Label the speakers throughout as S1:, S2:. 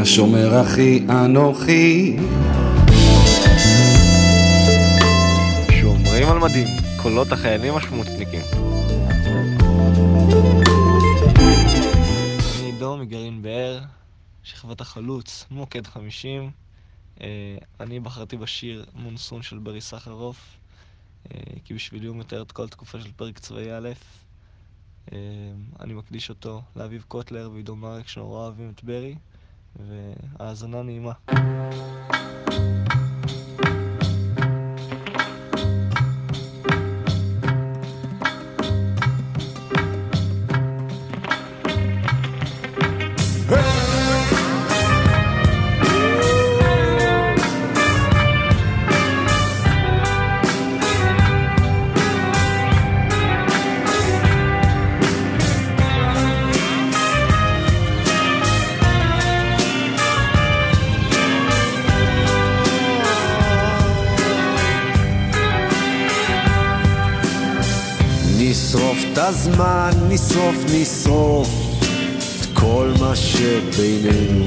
S1: השומר אחי אנוכי.
S2: שומרים על מדים, קולות החיילים השמוצניקים.
S3: אני עידו מגרעין באר, שכבת החלוץ, מוקד 50. אה, אני בחרתי בשיר מונסון של ברי סחרוף, אה, כי בשבילי הוא מתאר את כל תקופה של פרק צבאי א'. אה, אני מקדיש אותו לאביב קוטלר ועידו מרק שנורא אוהבים את ברי, והאזנה נעימה.
S4: הזמן, נשרוף, נשרוף את כל מה שבינינו.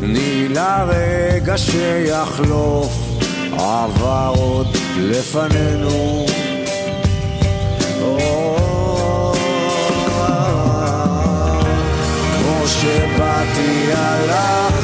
S4: תני לרגע שיחלוף, עבר עוד לפנינו. כמו שבאתי הלכתי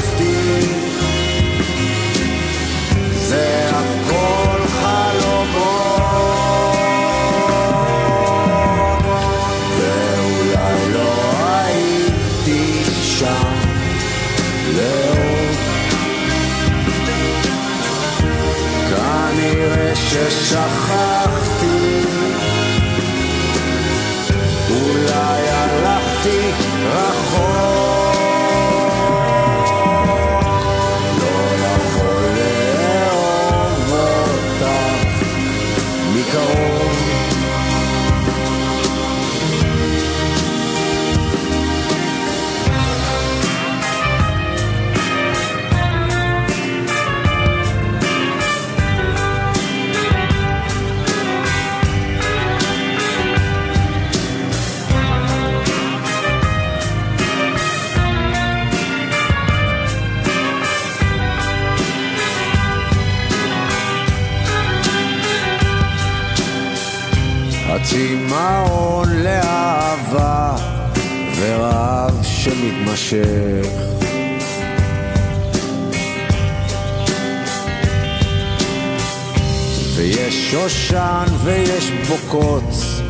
S4: הצמאון לאהבה ורעב שמתמשך. ויש שושן ויש בו קוץ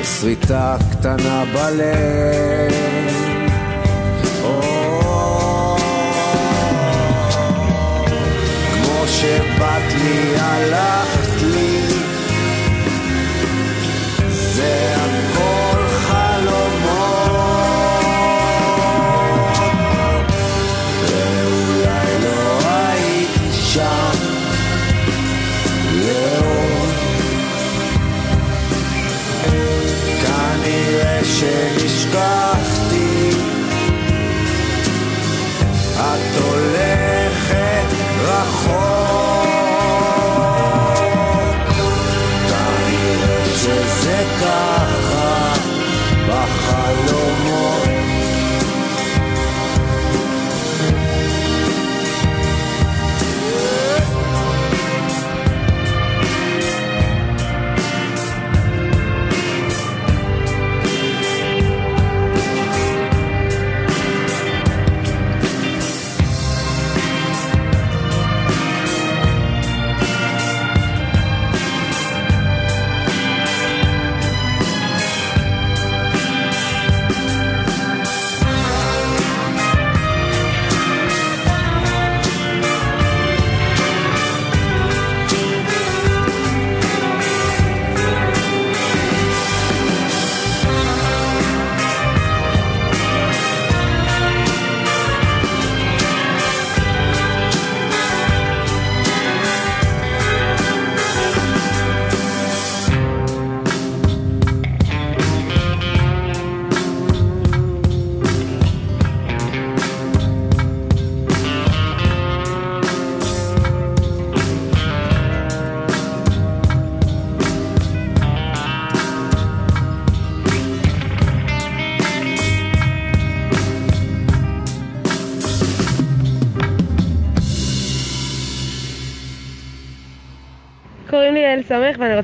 S4: ושריטה קטנה בלב. שבאת לי הלכת לי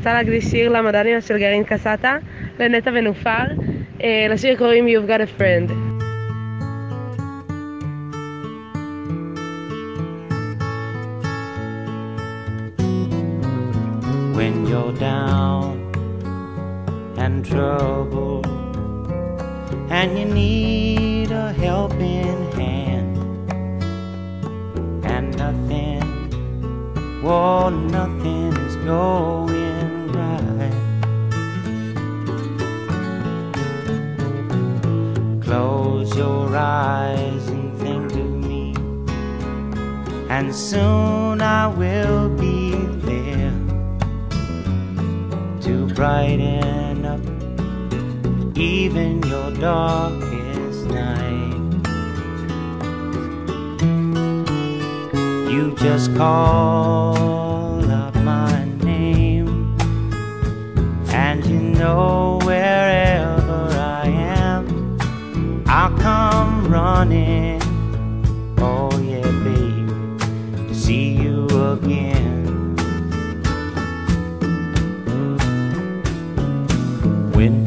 S5: רוצה להקדיש שיר למדעניה של גרעין קסטה, לנטע ונופר. אה, לשיר קוראים You've Got a Friend.
S6: And soon I will be there to brighten up even your darkest night. You just call out my name, and you know wherever I am, I'll come running.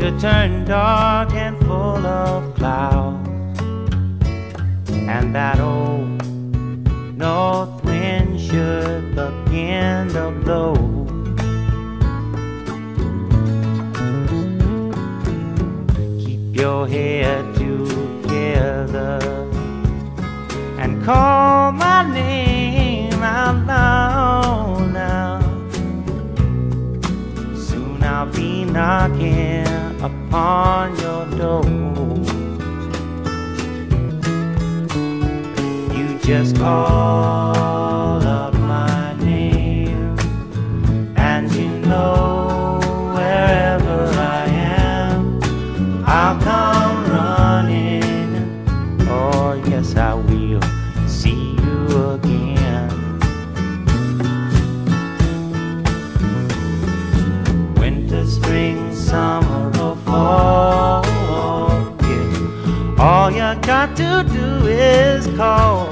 S6: should turn dark and full of clouds, and that old north wind should begin to blow. Keep your head together and call my name out loud now. Soon I'll be knocking upon your door. You just call call,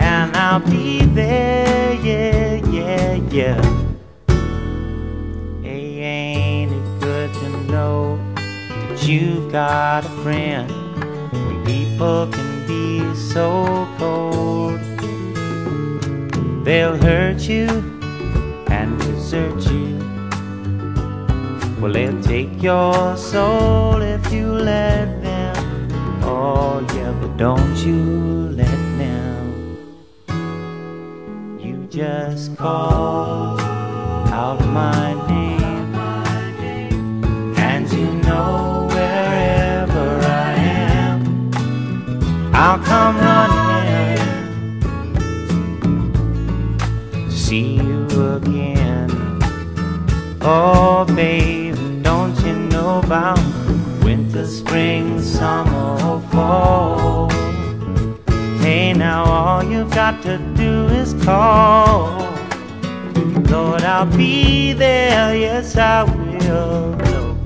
S6: and I'll be there. Yeah, yeah, yeah. Hey, ain't it good to know that you've got a friend? People can be so cold, they'll hurt you and desert you. Well, they'll take your soul if you let don't you let them. You just call out my name, and you know wherever I am, I'll come running see you again. Oh, babe, don't you know about call. Lord, I'll be there, yes, I will. know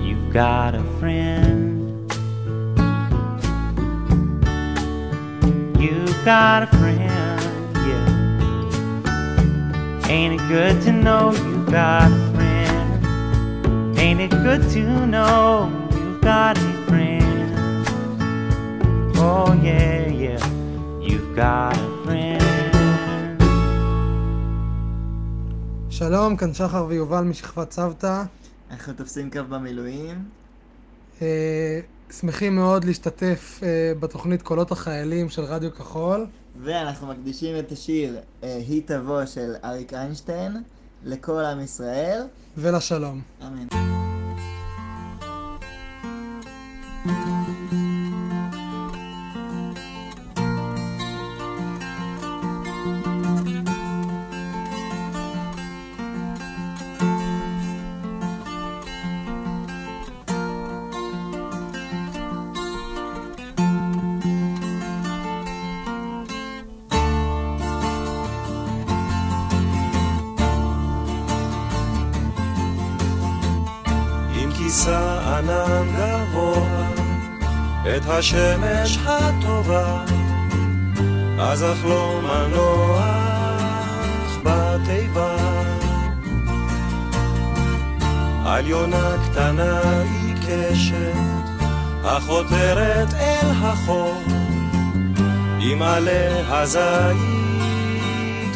S6: You've got a friend. You've got a friend, yeah. Ain't it good to know you've got a friend? Ain't it good to know you've got a friend? Oh yeah, yeah, you've got a
S7: שלום, כאן שחר ויובל משכבת סבתא.
S8: אנחנו תופסים קו במילואים.
S7: אה, שמחים מאוד להשתתף אה, בתוכנית קולות החיילים של רדיו כחול.
S8: ואנחנו מקדישים את השיר אה, "היא תבוא" של אריק איינשטיין לכל עם ישראל.
S7: ולשלום.
S8: אמן.
S9: ענן גבוה את השמש הטובה, אז החלום הנוח בתיבה. על יונה קטנה עיקשת, החותרת אל החור, עם עלי הזית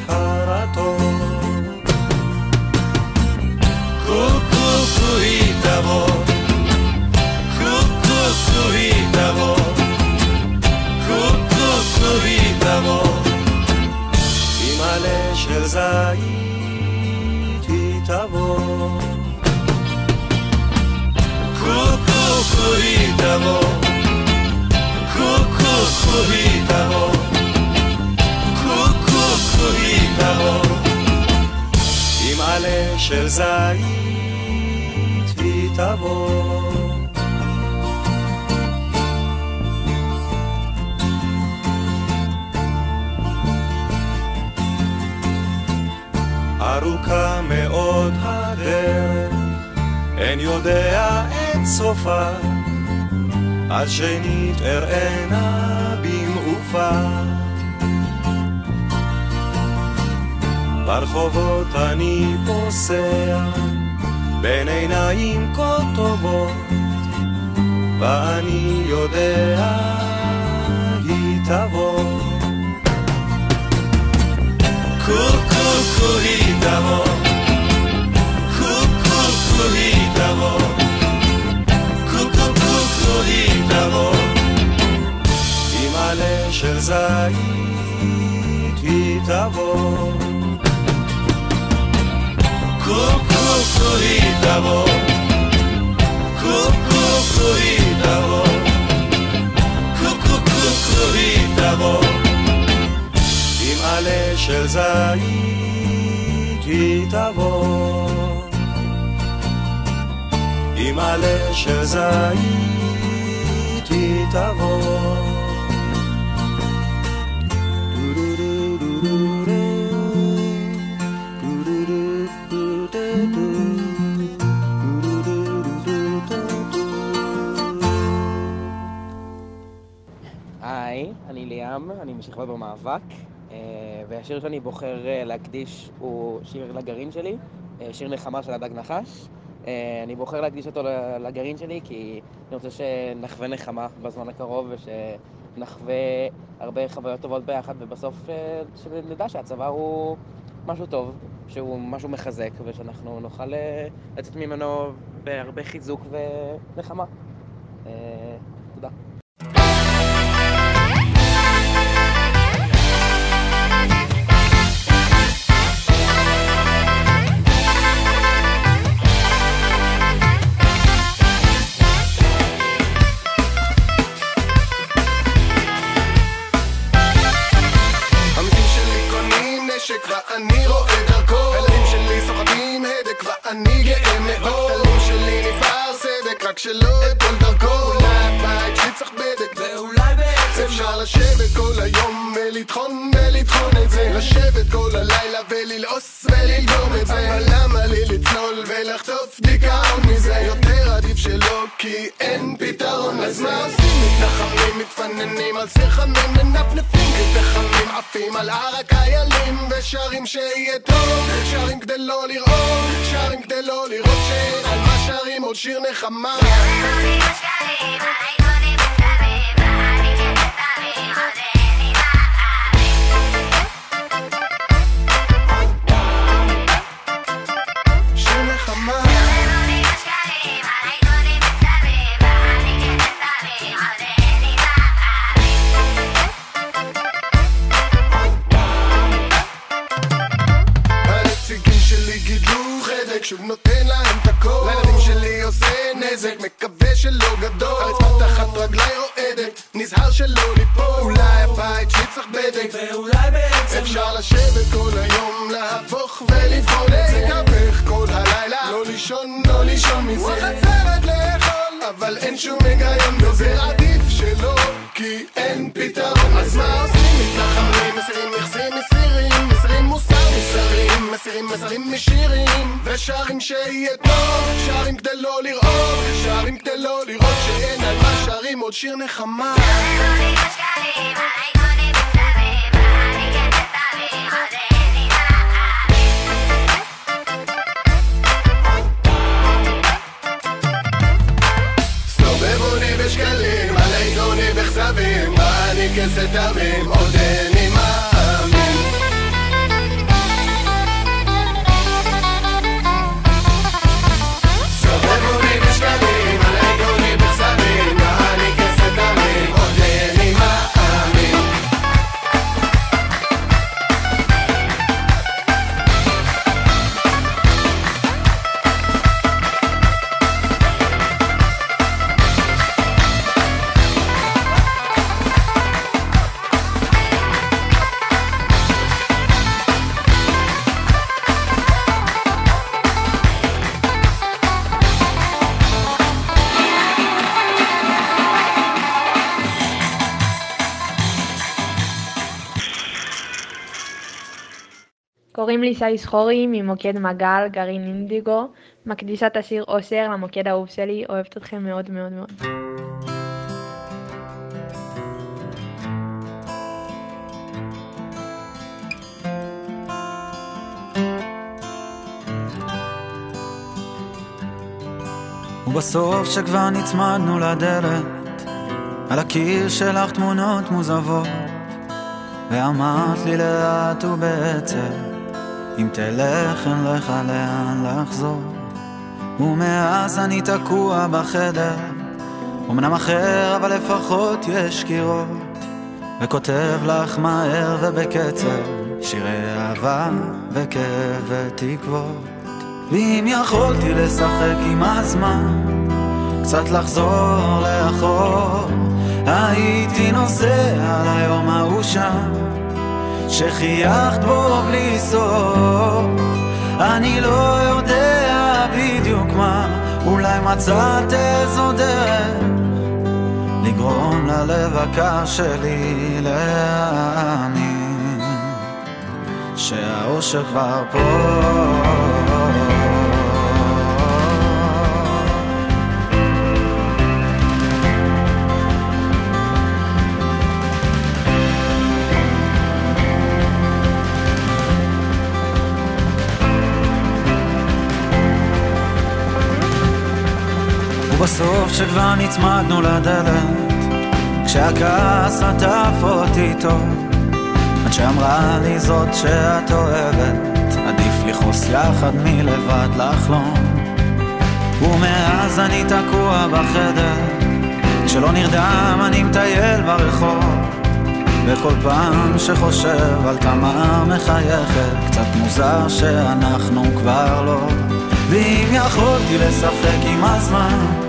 S9: הרטוב. קוקו היא תבוא, קוקו היא תבוא, קוקו היא תבוא, עם עלה של זית היא תבוא. קוקו היא תבוא, קוקו היא תבוא, קוקו היא תבוא, עם עלה של זית היא תבוא. ארוכה מאוד הדרך, אין יודע את סופה, אז שנית אראנה במעופה. ברחובות אני פוסע, בין עיניים כה טובות, ואני יודע, היא תבוא. קוקו היא תבוא, קוקו היא תבוא, קוקו היא תבוא, עם עלה של זית היא תבוא. קוקו היא תבוא, קוקו היא תבוא, קוקו היא תבוא. עם עלה של זית היא תבוא. עם עלה של זית היא תבוא.
S10: היי, אני ליאם, אני משכבת במאבק, אה, והשיר שאני בוחר אה, להקדיש הוא שיר לגרעין שלי, אה, שיר נחמה של הדג נחש. אה, אני בוחר להקדיש אותו לגרעין שלי כי אני רוצה שנחווה נחמה בזמן הקרוב ושנחווה הרבה חוויות טובות ביחד ובסוף שנדע שהצבא הוא משהו טוב, שהוא משהו מחזק ושאנחנו נוכל לצאת ממנו בהרבה חיזוק ונחמה. תודה.
S11: על הר הקיילים ושרים שיהיה טוב שרים כדי לא לראות שרים כדי לא לראות שעל מה שרים עוד שיר נחמה שיר נחמה
S12: קוראים לי שי סחורי ממוקד מגל, גרעין אינדיגו, מקדישה את השיר אושר למוקד האהוב שלי, אוהבת אתכם מאוד מאוד מאוד.
S13: ובסוף שכבר נצמדנו לדלת, על הקיר שלך תמונות מוזבות, ואמרת לי לאט ובעצם, אם תלך אין לך לאן לחזור. ומאז אני תקוע בחדר, אמנם אחר אבל לפחות יש קירות, וכותב לך מהר ובקצב, שירי אהבה וכאב ותקוות. ואם יכולתי לשחק עם הזמן, קצת לחזור לאחור, הייתי נוסע ליום ההוא שם, שחייכת בו בלי סוף. אני לא יודע בדיוק מה, אולי מצאת איזו דרך לגרום ללב הקר שלי להאמין שהאושר כבר פה. ובסוף שכבר נצמדנו לדלת, כשהכעס עטף אותי טוב, עד שאמרה לי זאת שאת אוהבת, עדיף לכעוס יחד מלבד לחלום. ומאז אני תקוע בחדר, כשלא נרדם אני מטייל ברחוב, וכל פעם שחושב על תמר מחייכת, קצת מוזר שאנחנו כבר לא. ואם יכולתי לשחק עם הזמן,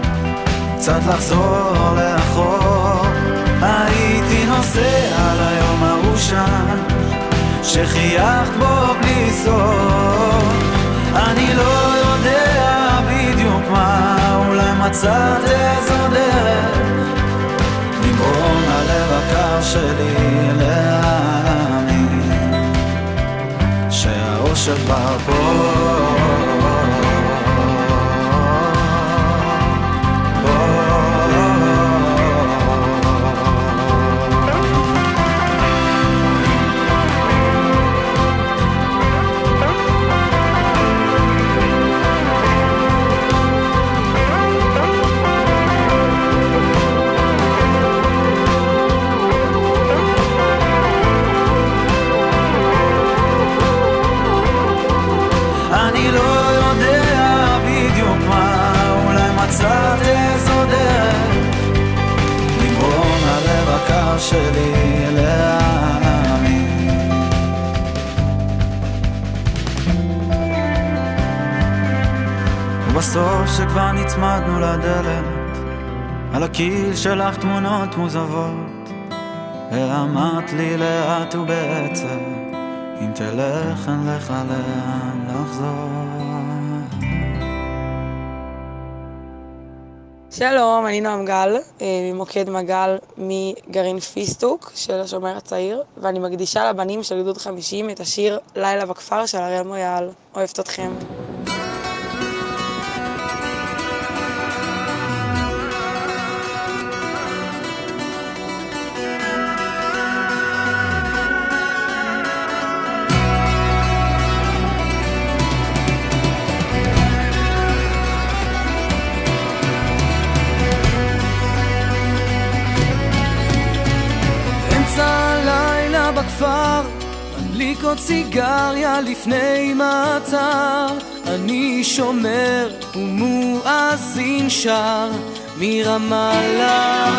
S13: קצת לחזור לאחור, הייתי נוסע ליום ההוא שם, שחייכת בו בלי סוף. אני לא יודע בדיוק מה, אולי מצאת איזו דרך, לגרום ללב הקר שלי להאמין, שהאושר כבר פה. ובסוף שכבר נצמדנו לדלת, על הקיר שלך תמונות מוזבות, ואמרת לי לאט ובעצם אם תלך אין לך לאן לחזור.
S14: שלום, אני נועם גל, אה, ממוקד מגל מגרעין פיסטוק של השומר הצעיר, ואני מקדישה לבנים של גדוד 50 את השיר לילה בכפר של אריאל מויאל. אוהבת אתכם.
S15: עוד סיגריה לפני מעצר, אני שומר ומואזין שר מרמאללה.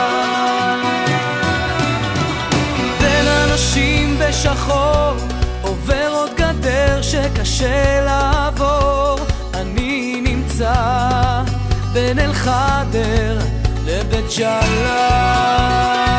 S15: בין אנשים בשחור עובר עוד גדר שקשה לעבור, אני נמצא בין אל-חדר לבית
S16: ג'לאל.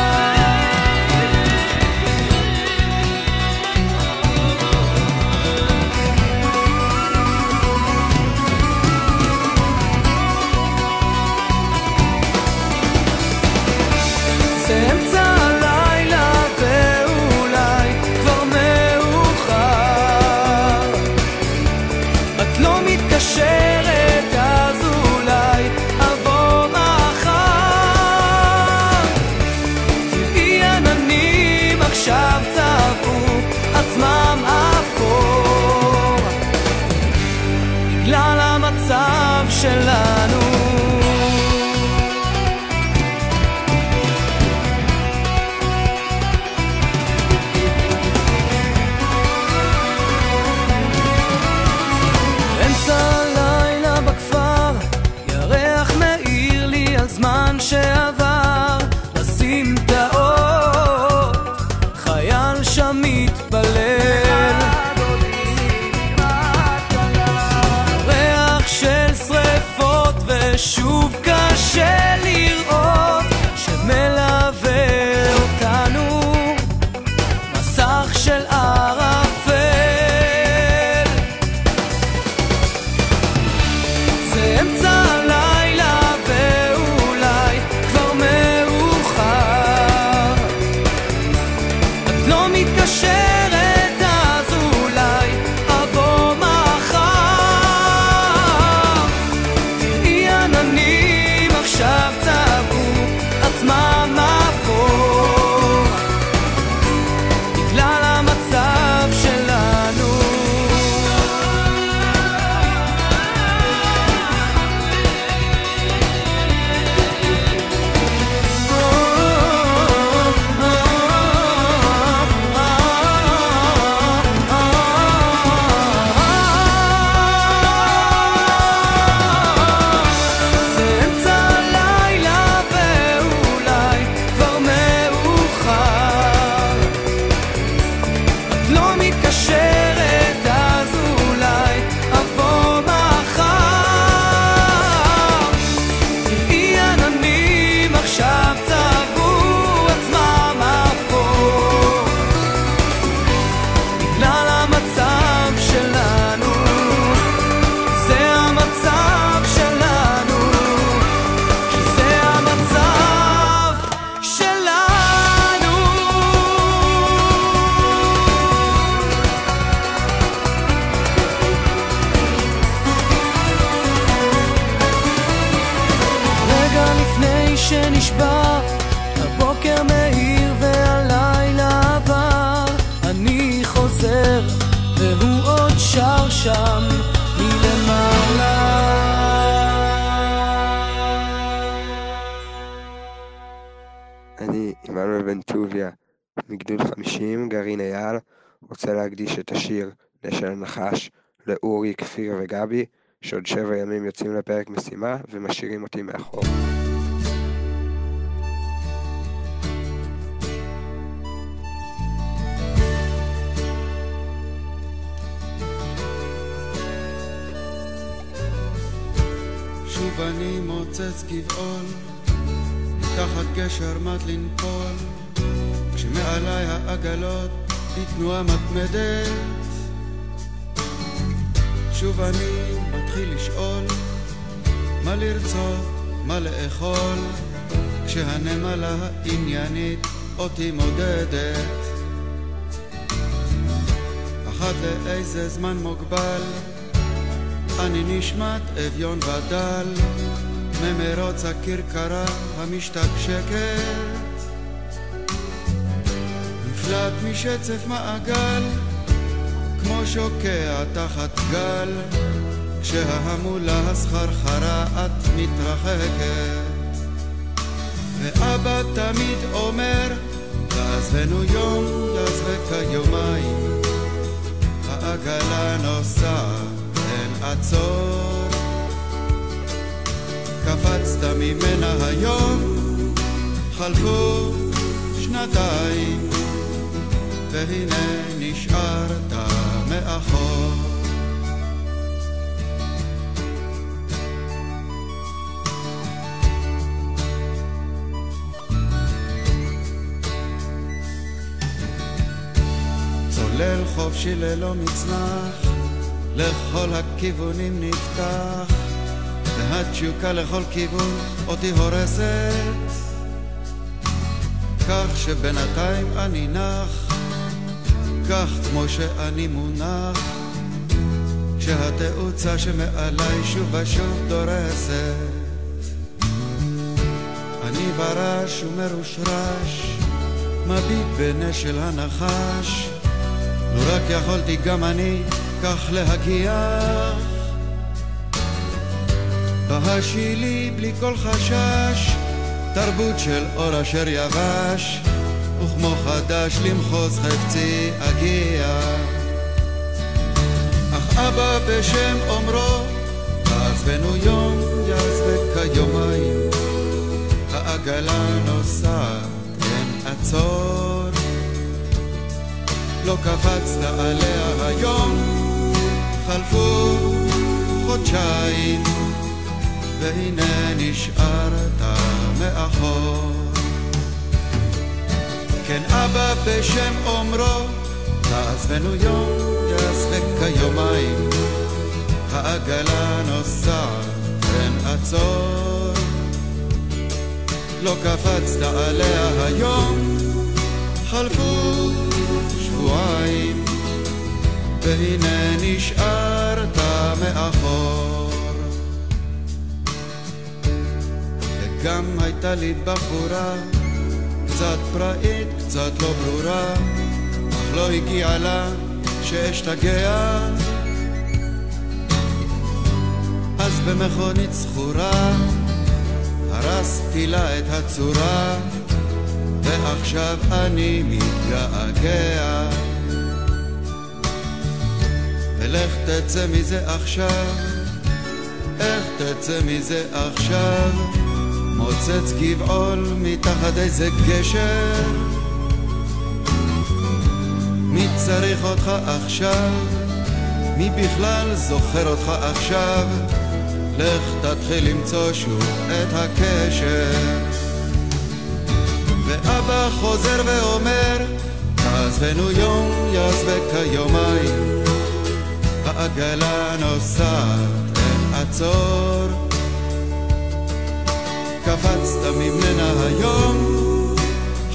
S16: passion, love. הרשימה ומשאירים אותי מאחור.
S17: שוב אני מוצץ גבעול, תחת גשר מת לנפול, כשמעליי העגלות בתנועה מתמדת. שוב אני מתחיל לשאול מה לרצות, מה לאכול, כשהנמלה העניינית אותי מודדת. אחת לאיזה זמן מוגבל, אני נשמט אביון ודל, ממרוץ הכרכרה המשתקשקת. נפלט משצף מעגל, כמו שוקע תחת גל. כשההמולה הסחרחרה את מתרחקת. ואבא תמיד אומר תעזבנו יום, תעזבק יומיים העגלה נוסעת, אין עצור קפצת ממנה היום, חלפו שנתיים והנה נשארת מאחור. צולל חופשי ללא מצנח, לכל הכיוונים נפתח, והתשוקה לכל כיוון אותי הורסת, כך שבינתיים אני נח, כך כמו שאני מונח, כשהתאוצה שמעליי שוב ושוב דורסת. אני ברש ומרושרש, מביט בנשל הנחש, לו רק יכולתי גם אני כך להגיח. בהשילי בלי כל חשש, תרבות של אור אשר יבש, וכמו חדש למחוז חפצי אגיע. אך אבא בשם אומרו, עזבנו יום יעזבק כיומיים, העגלה נוסעת, אין עצור. לא קפצת עליה היום, חלפו חודשיים, והנה נשארת מאחור. כן אבא בשם אומרו, תעזבנו יום, יעזבק כיומיים, העגלה נוסעת, אין עצור. לא קפצת עליה היום, חלפו והנה נשארת מאחור. וגם הייתה לי בחורה, קצת פראית, קצת לא ברורה, אך לא הגיעה לה שאשתגע. אז במכונית זכורה, הרסתי לה את הצורה, ועכשיו אני מתגעגע. ולך תצא מזה עכשיו, איך תצא מזה עכשיו? מוצץ גבעול מתחת איזה גשר. מי צריך אותך עכשיו? מי בכלל זוכר אותך עכשיו? לך תתחיל למצוא שוב את הקשר. ואבא חוזר ואומר, תעזבנו יום, יעזבק כיומיים. העגלה נוסעת, אין עצור. קפצת ממנה היום,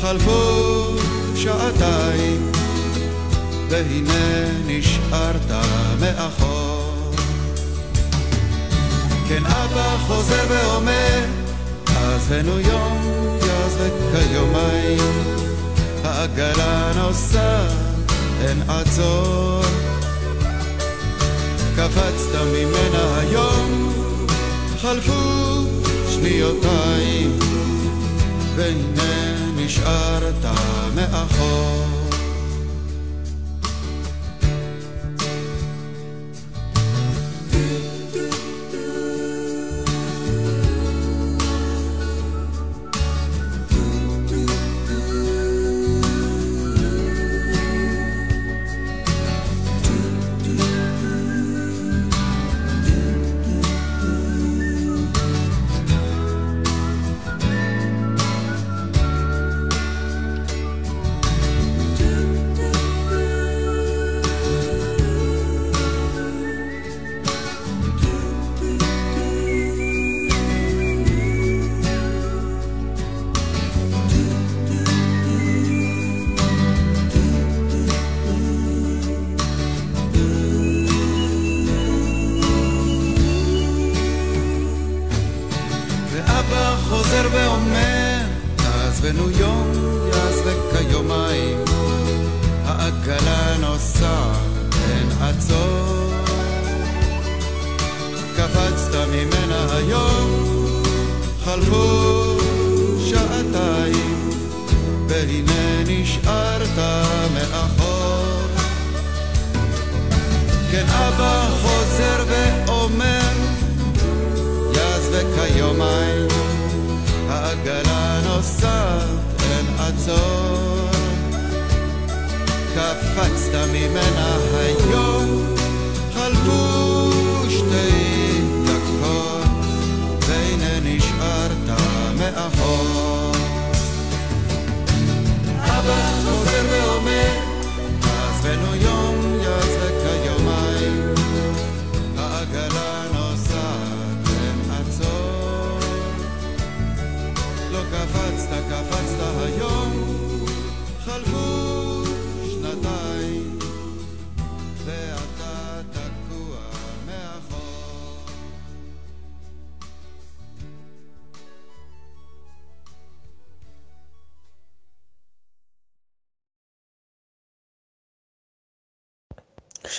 S17: חלפו שעתיים, והנה נשארת מאחור. כן אבא חוזר ואומר, עזבנו יום, יעזבק כיומיים, העגלה נוסעת, אין עצור. קפצת ממנה היום, חלפו שניותיים, והנה נשארת מאחור. תעזבנו יום, יעזבק כיומיים, העגלה נוסעת, אין עצור. קפצת ממנה היום, חלפו שעתיים, והנה נשארת מאחור. כן אבא חוזר ואומר, יז וכיומיים, אין עצור. קפצת ממנה היום, חלפו שתי דקות, והנה נשארת מאחור. אבא חוזר ואומר,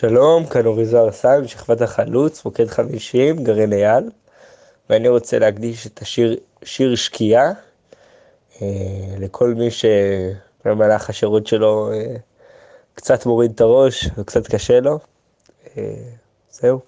S18: שלום, כאן אורי זוהר סל משכבת החלוץ, מוקד 50, גרעין אייל, ואני רוצה להקדיש את השיר שיר שקיעה אה, לכל מי שבמהלך השירות שלו אה, קצת מוריד את הראש וקצת קשה לו. אה, זהו.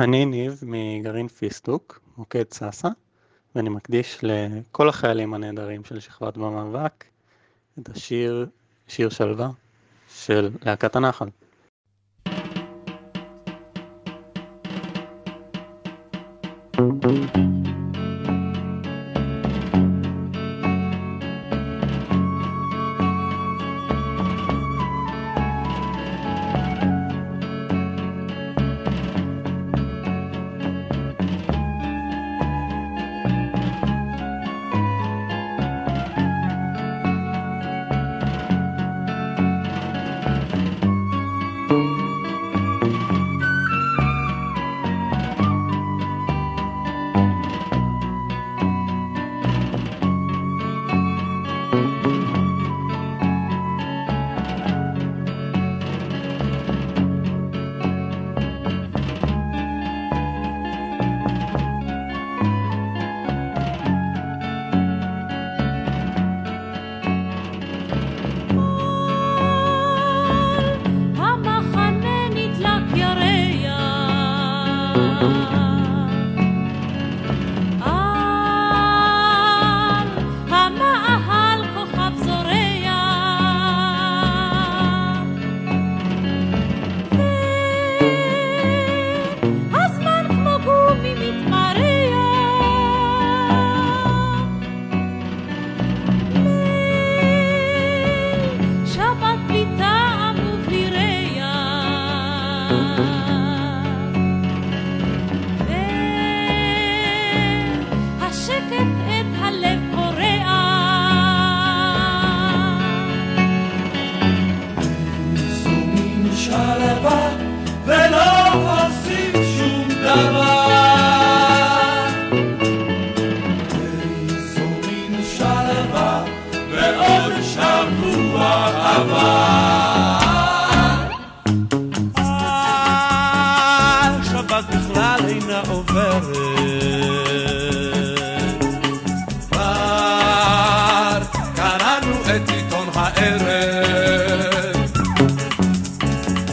S15: אני
S19: ניב מגרעין פיסטוק, מוקד סאסא, ואני מקדיש לכל החיילים הנהדרים של שכבת במאבק את השיר שיר שלווה של להקת הנחל.
S15: שבוע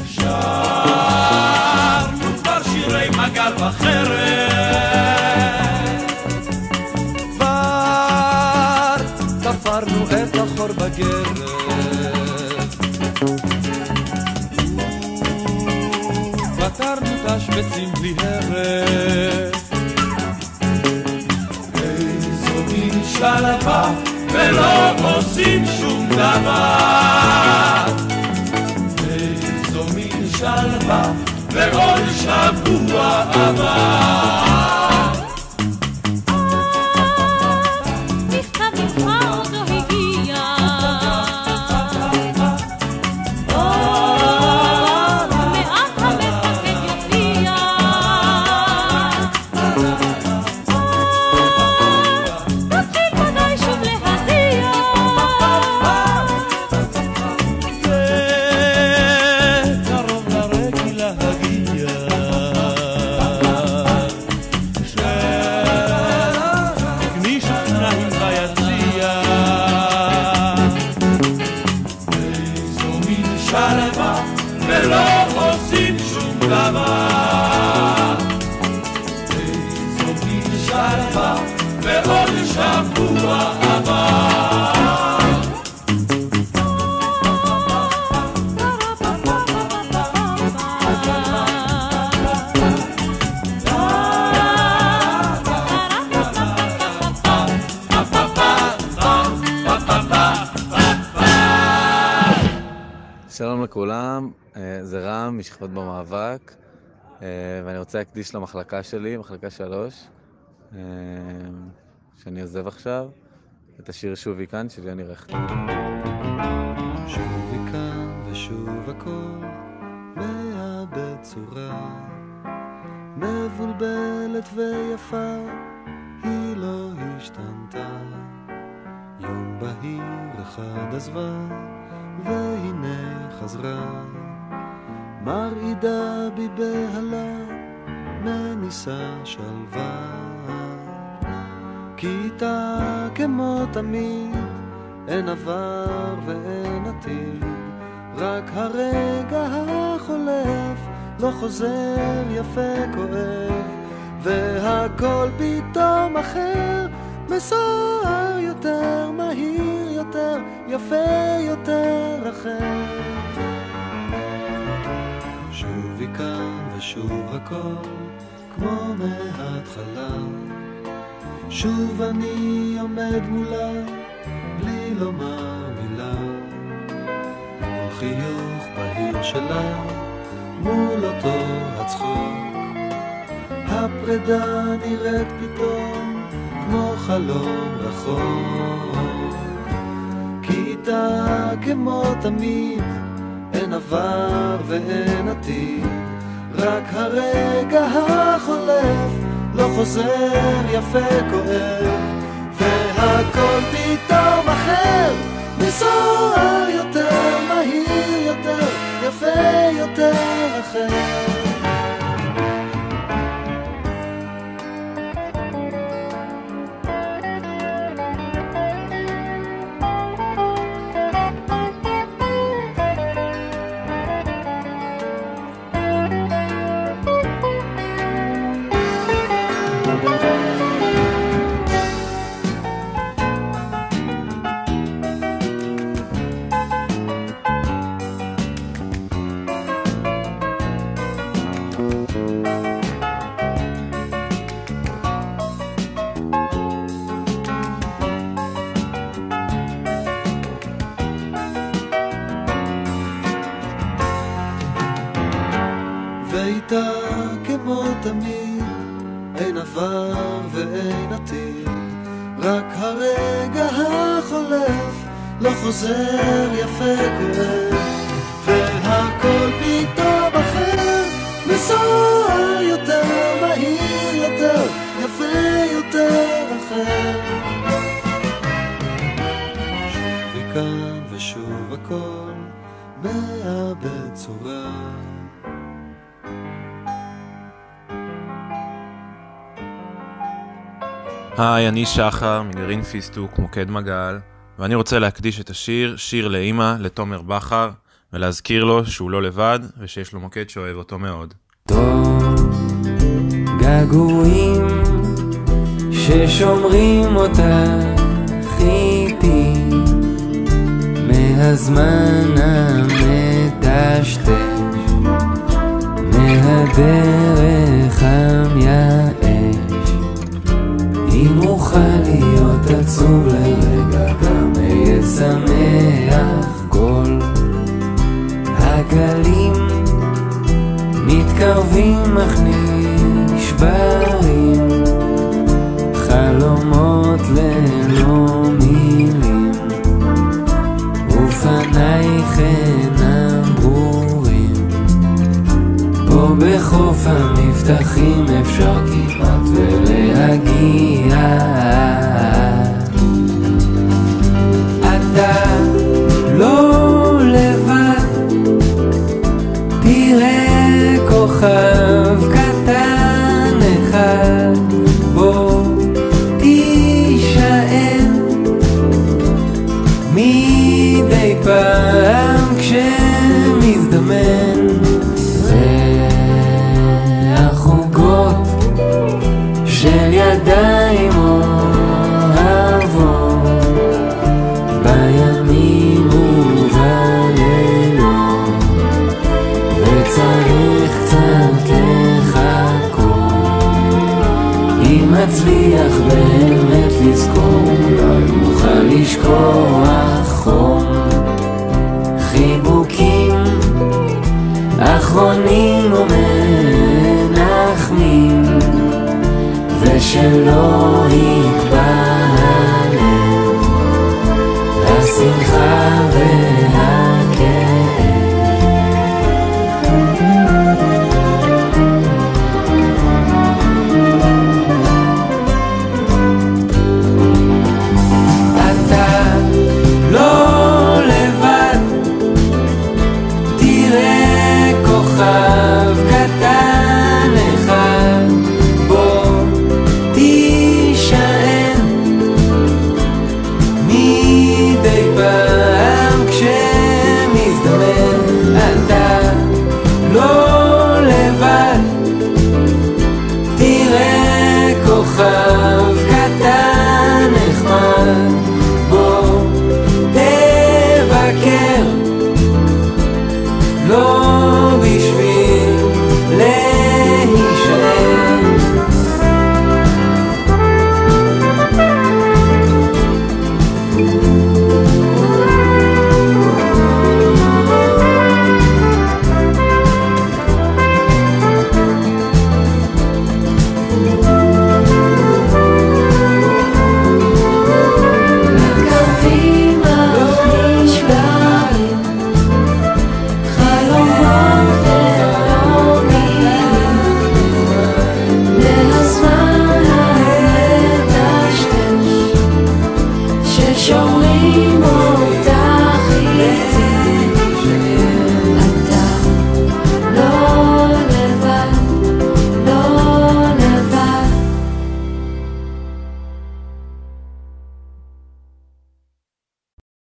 S15: שרנו כבר שירי מגל וחרב.
S20: כבר תפרנו את החור בגרב. פתרנו את השבצים בלי הרף.
S15: איזו מין שלווה ולא עושים שום דבר. איזו מין שלווה ועוד שבוע עבר.
S21: משכבות במאבק, אה, ואני רוצה להקדיש למחלקה שלי, מחלקה שלוש, אה, שאני עוזב עכשיו, את השיר שובי כאן של יוני רכטר.
S22: שובי כאן ושוב הכל מאבד צורה מבולבלת ויפה היא לא השתנתה. יום בהיר אחד עזבה והנה חזרה מרעידה בי בהלה מניסה שלווה כיתה כמו תמיד אין עבר ואין עתיד, רק הרגע החולף לא חוזר יפה כואב, והכל פתאום אחר, מסוער יותר, מהיר יותר, יפה יותר אחר. ושוב הכל כמו מההתחלה, שוב אני עומד מולה בלי לומר מילה, מול חיוך בהיר שלה, מול אותו הצחוק. הפרידה נראית פתאום כמו חלום רחוק. כיתה כמו תמיד, אין עבר ואין עתיד, רק הרגע החולף לא חוזר יפה כואב. והכל פתאום אחר, מסוער יותר, מהיר יותר, יפה יותר אחר. אין עבר ואין עתיד, רק הרגע החולף לא חוזר יפה כואב, והכל פתאום אחר, מסוער יותר, מהיר יותר, יפה יותר אחר. שובי כאן ושוב הכל מאבד צורה.
S23: היי, אני שחר מגרעין פיסטוק, מוקד מגל, ואני רוצה להקדיש את השיר "שיר לאימא" לתומר בכר, ולהזכיר לו שהוא לא לבד, ושיש לו מוקד שאוהב אותו מאוד.
S16: געגועים ששומרים אותך איתי מהזמן המטשטש מהדרך המייאש אם אוכל להיות עצוב לרגע גם אהיה שמח. כל הגלים מתקרבים אך נשברים. חלומות ללא מילים ופנייך אינם פה בחוף המבטחים אפשר כמעט ולהגיע. אתה לא לבד תראה כוכב לזכור אולי אוכל לשכוח חום. חיבוקים אחרונים ומנחמים ושלא